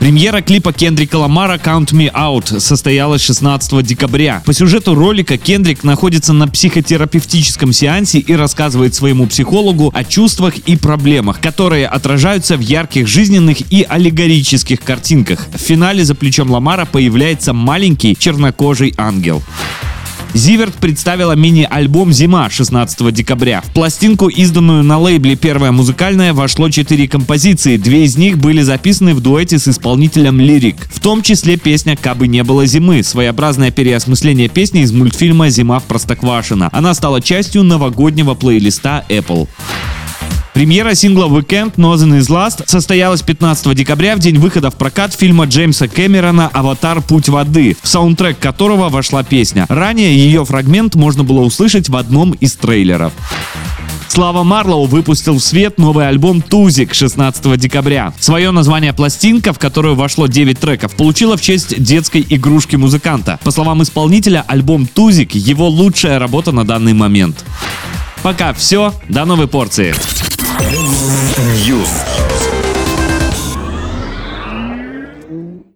Премьера клипа Кендрика Ламара «Count Me Out» состоялась 16 декабря. По сюжету ролика Кендрик находится на психотерапевтическом сеансе и рассказывает своему психологу о чувствах и проблемах, которые отражаются в ярких жизненных и аллегорических картинках. В финале за плечом Ламара появляется маленький чернокожий ангел. Зиверт представила мини-альбом «Зима» 16 декабря. В пластинку, изданную на лейбле «Первая музыкальная», вошло четыре композиции. Две из них были записаны в дуэте с исполнителем Лирик. В том числе песня «Кабы не было зимы», своеобразное переосмысление песни из мультфильма «Зима в Простоквашино». Она стала частью новогоднего плейлиста Apple. Премьера сингла Weekend Nothing is Last состоялась 15 декабря в день выхода в прокат фильма Джеймса Кэмерона «Аватар. Путь воды», в саундтрек которого вошла песня. Ранее ее фрагмент можно было услышать в одном из трейлеров. Слава Марлоу выпустил в свет новый альбом «Тузик» 16 декабря. Свое название пластинка, в которую вошло 9 треков, получила в честь детской игрушки музыканта. По словам исполнителя, альбом «Тузик» — его лучшая работа на данный момент. Пока все, до новой порции. Mix.